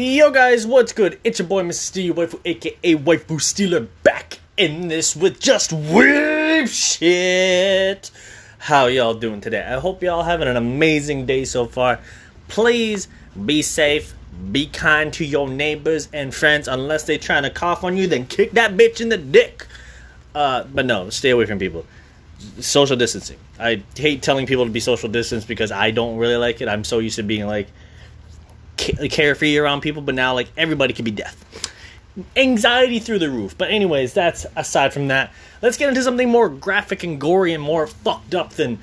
Yo guys, what's good? It's your boy Mr. Steel Waifu, aka Waifu Stealer, back in this with just wave shit. How y'all doing today? I hope y'all having an amazing day so far. Please be safe, be kind to your neighbors and friends. Unless they trying to cough on you, then kick that bitch in the dick. Uh, but no, stay away from people. Social distancing. I hate telling people to be social distance because I don't really like it. I'm so used to being like carefree around people, but now like everybody could be deaf. Anxiety through the roof. But anyways, that's aside from that. Let's get into something more graphic and gory and more fucked up than.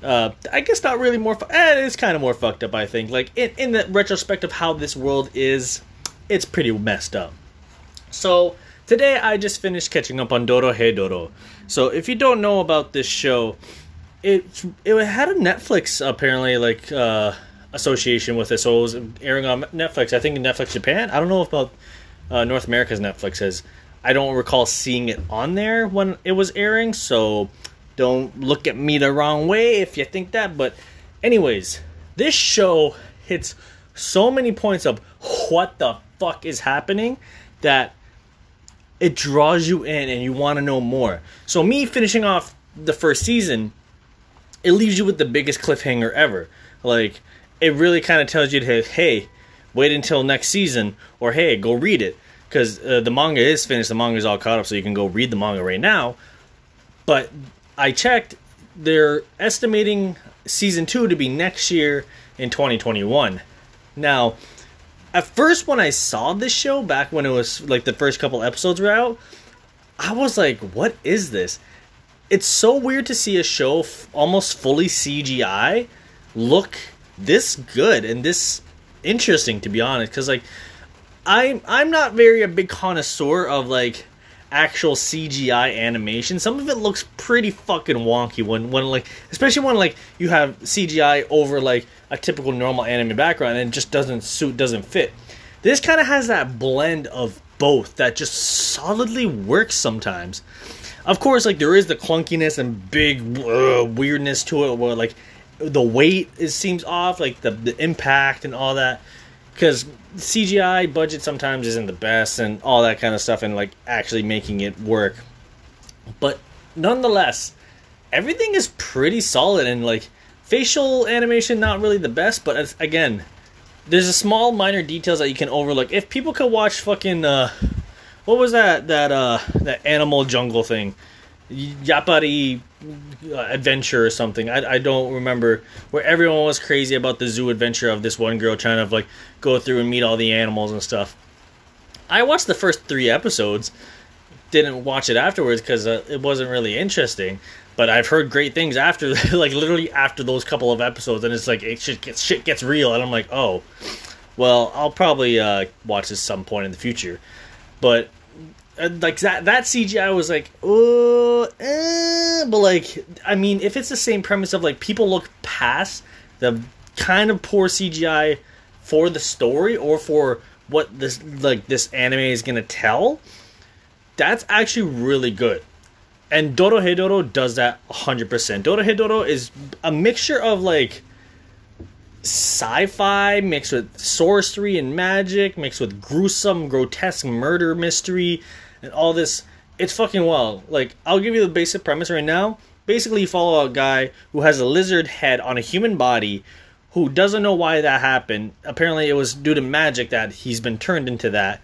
Uh, I guess not really more. Fu- eh, it is kind of more fucked up. I think. Like in in the retrospect of how this world is, it's pretty messed up. So today I just finished catching up on Dorohedoro. So if you don't know about this show, it it had a Netflix apparently like. uh association with it, so it was airing on Netflix. I think Netflix Japan. I don't know about uh, North America's Netflix has. I don't recall seeing it on there when it was airing, so don't look at me the wrong way if you think that. But, anyways, this show hits so many points of what the fuck is happening that it draws you in and you want to know more. So, me finishing off the first season, it leaves you with the biggest cliffhanger ever. Like, it really kind of tells you to hey, wait until next season, or hey, go read it because uh, the manga is finished. The manga is all caught up, so you can go read the manga right now. But I checked; they're estimating season two to be next year in 2021. Now, at first, when I saw this show back when it was like the first couple episodes were out, I was like, "What is this?" It's so weird to see a show f- almost fully CGI look this good and this interesting to be honest because like i'm i'm not very a big connoisseur of like actual cgi animation. Some of it looks pretty fucking wonky when when like especially when like you have cgi over like a typical normal anime background and it just doesn't suit doesn't fit. This kind of has that blend of both that just solidly works sometimes. Of course like there is the clunkiness and big uh, weirdness to it where like the weight is seems off, like the the impact and all that. Because CGI budget sometimes isn't the best and all that kind of stuff, and like actually making it work. But nonetheless, everything is pretty solid and like facial animation not really the best, but again, there's a small minor details that you can overlook. If people could watch fucking uh, what was that that uh that animal jungle thing? Japari uh, adventure or something. I, I don't remember where everyone was crazy about the zoo adventure of this one girl trying to like go through and meet all the animals and stuff. I watched the first three episodes, didn't watch it afterwards because uh, it wasn't really interesting. But I've heard great things after, like literally after those couple of episodes, and it's like it shit gets shit gets real, and I'm like, oh, well, I'll probably uh, watch this some point in the future. But like that that CGI was like oh eh, but like I mean if it's the same premise of like people look past the kind of poor CGI for the story or for what this like this anime is gonna tell that's actually really good. And Dorohedoro does that 100% Dorohedoro is a mixture of like sci-fi mixed with sorcery and magic mixed with gruesome grotesque murder mystery and all this. It's fucking wild. Like i'll give you the basic premise right now. Basically you follow a guy who has a lizard head on a human body who doesn't know why that happened. Apparently it was due to magic that he's been turned into that.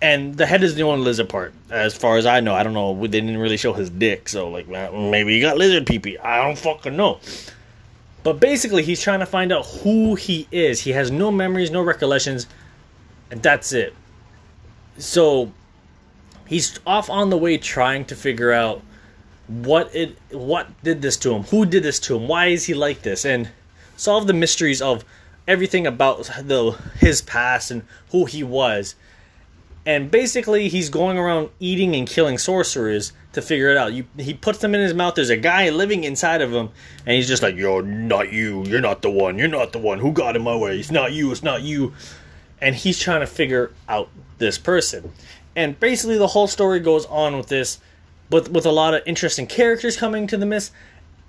And the head is the only lizard part as far as i know. I don't know. They didn't really show his dick so like maybe he got lizard pee i don't fucking know but basically, he's trying to find out who he is. He has no memories, no recollections, and that's it. So he's off on the way trying to figure out what it what did this to him, who did this to him, why is he like this, and solve the mysteries of everything about the his past and who he was and basically he's going around eating and killing sorcerers to figure it out. You, he puts them in his mouth. There's a guy living inside of him, and he's just like, "You're not you. You're not the one. You're not the one. Who got in my way? It's not you. It's not you." And he's trying to figure out this person. And basically, the whole story goes on with this, but with a lot of interesting characters coming to the mist,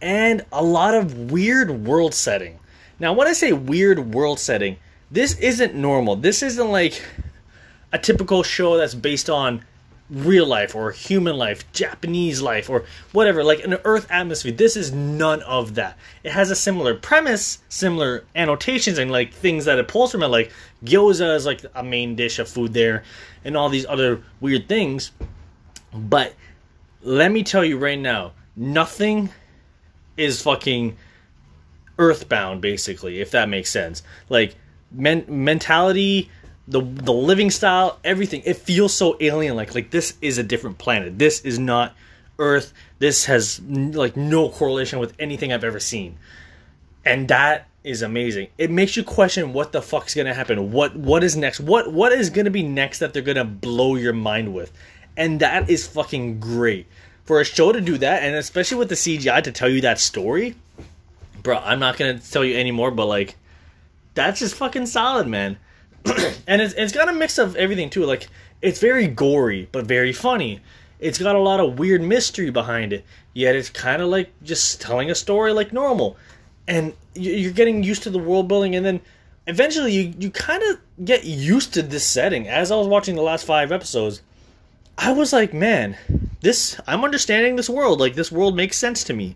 and a lot of weird world setting. Now, when I say weird world setting, this isn't normal. This isn't like a typical show that's based on real life or human life, Japanese life, or whatever, like an Earth atmosphere. This is none of that. It has a similar premise, similar annotations, and like things that it pulls from it, like gyoza is like a main dish of food there, and all these other weird things. But let me tell you right now, nothing is fucking earthbound, basically, if that makes sense. Like, men- mentality the the living style, everything. It feels so alien like. Like this is a different planet. This is not Earth. This has like no correlation with anything I've ever seen. And that is amazing. It makes you question what the fuck's going to happen. What what is next? What what is going to be next that they're going to blow your mind with? And that is fucking great. For a show to do that and especially with the CGI to tell you that story. Bro, I'm not going to tell you anymore, but like that's just fucking solid, man. and it's, it's got a mix of everything too. Like it's very gory but very funny. It's got a lot of weird mystery behind it. Yet it's kind of like just telling a story like normal, and you're getting used to the world building, and then eventually you you kind of get used to this setting. As I was watching the last five episodes, I was like, man, this I'm understanding this world. Like this world makes sense to me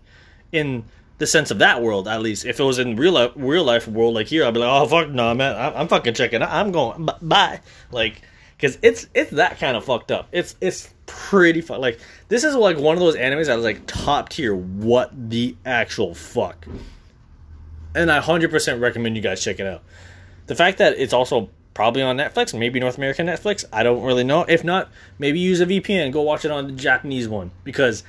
in the sense of that world at least. If it was in real life, real life world like here, I'd be like, oh fuck no, man, I'm, I'm fucking checking. I'm going bye, like because it's it's that kind of fucked up. It's it's pretty fun. Like this is like one of those animes that was like top tier. What the actual fuck? And I hundred percent recommend you guys check it out. The fact that it's also probably on Netflix, maybe North American Netflix, I don't really know. If not, maybe use a VPN. Go watch it on the Japanese one because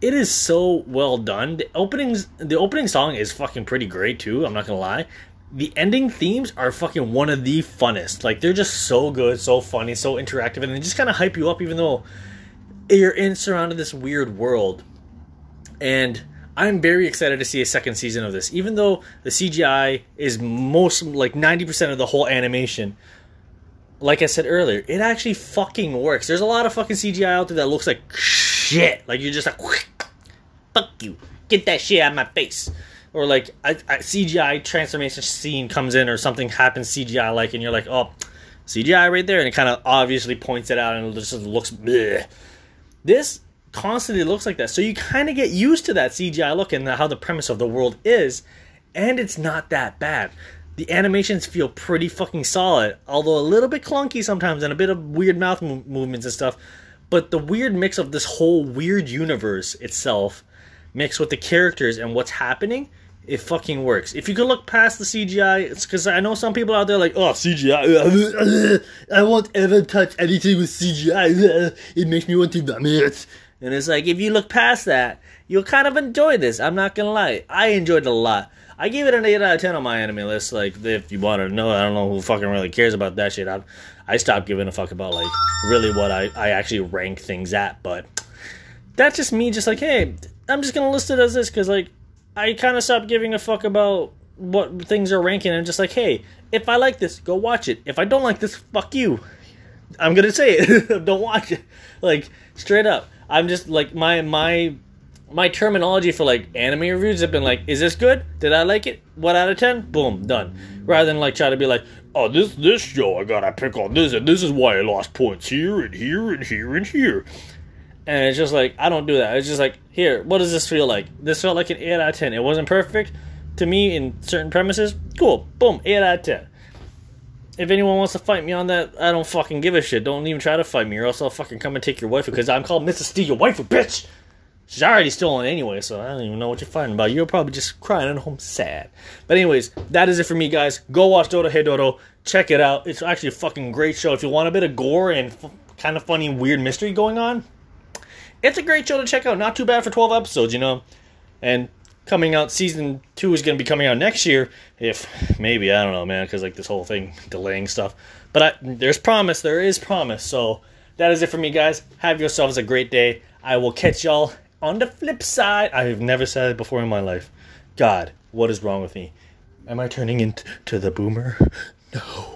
it is so well done. The openings, the opening song is fucking pretty great too. I'm not gonna lie. The ending themes are fucking one of the funnest. Like they're just so good, so funny, so interactive, and they just kind of hype you up, even though you're in surrounded this weird world. And I'm very excited to see a second season of this, even though the CGI is most like 90% of the whole animation. Like I said earlier, it actually fucking works. There's a lot of fucking CGI out there that looks like shit. Like you're just like, fuck you, get that shit out of my face. Or like a, a CGI transformation scene comes in, or something happens CGI like, and you're like, oh, CGI right there, and it kind of obviously points it out, and it just looks. Bleh. This constantly looks like that, so you kind of get used to that CGI look and how the premise of the world is, and it's not that bad the animations feel pretty fucking solid, although a little bit clunky sometimes and a bit of weird mouth movements and stuff. But the weird mix of this whole weird universe itself, mixed with the characters and what's happening, it fucking works. If you could look past the CGI, it's because I know some people out there like, oh, CGI, I won't ever touch anything with CGI. It makes me want to vomit. And it's like, if you look past that, you'll kind of enjoy this. I'm not gonna lie. I enjoyed it a lot. I gave it an 8 out of 10 on my anime list. Like, if you want to know, I don't know who fucking really cares about that shit. I, I stopped giving a fuck about, like, really what I, I actually rank things at. But that's just me, just like, hey, I'm just to list it as this because, like, I kind of stopped giving a fuck about what things are ranking. I'm just like, hey, if I like this, go watch it. If I don't like this, fuck you. I'm gonna say it. don't watch it. Like straight up. I'm just like my my my terminology for like anime reviews have been like, is this good? Did I like it? What out of ten? Boom, done. Rather than like try to be like, oh this this show I gotta pick on this and this is why I lost points here and here and here and here. And it's just like I don't do that. It's just like here, what does this feel like? This felt like an eight out of ten. It wasn't perfect to me in certain premises. Cool, boom, eight out of ten. If anyone wants to fight me on that, I don't fucking give a shit. Don't even try to fight me, or else I'll fucking come and take your wife because I'm called Mr. Steal Your Wife, a bitch. She's already stolen anyway, so I don't even know what you're fighting about. You're probably just crying at home sad. But anyways, that is it for me, guys. Go watch Dorohedoro. Check it out. It's actually a fucking great show. If you want a bit of gore and f- kind of funny, weird mystery going on, it's a great show to check out. Not too bad for 12 episodes, you know. And coming out, season two is going to be coming out next year. If maybe I don't know, man, because like this whole thing delaying stuff. But I, there's promise. There is promise. So that is it for me, guys. Have yourselves a great day. I will catch y'all on the flip side, I have never said it before in my life. God, what is wrong with me? Am I turning into the boomer? No.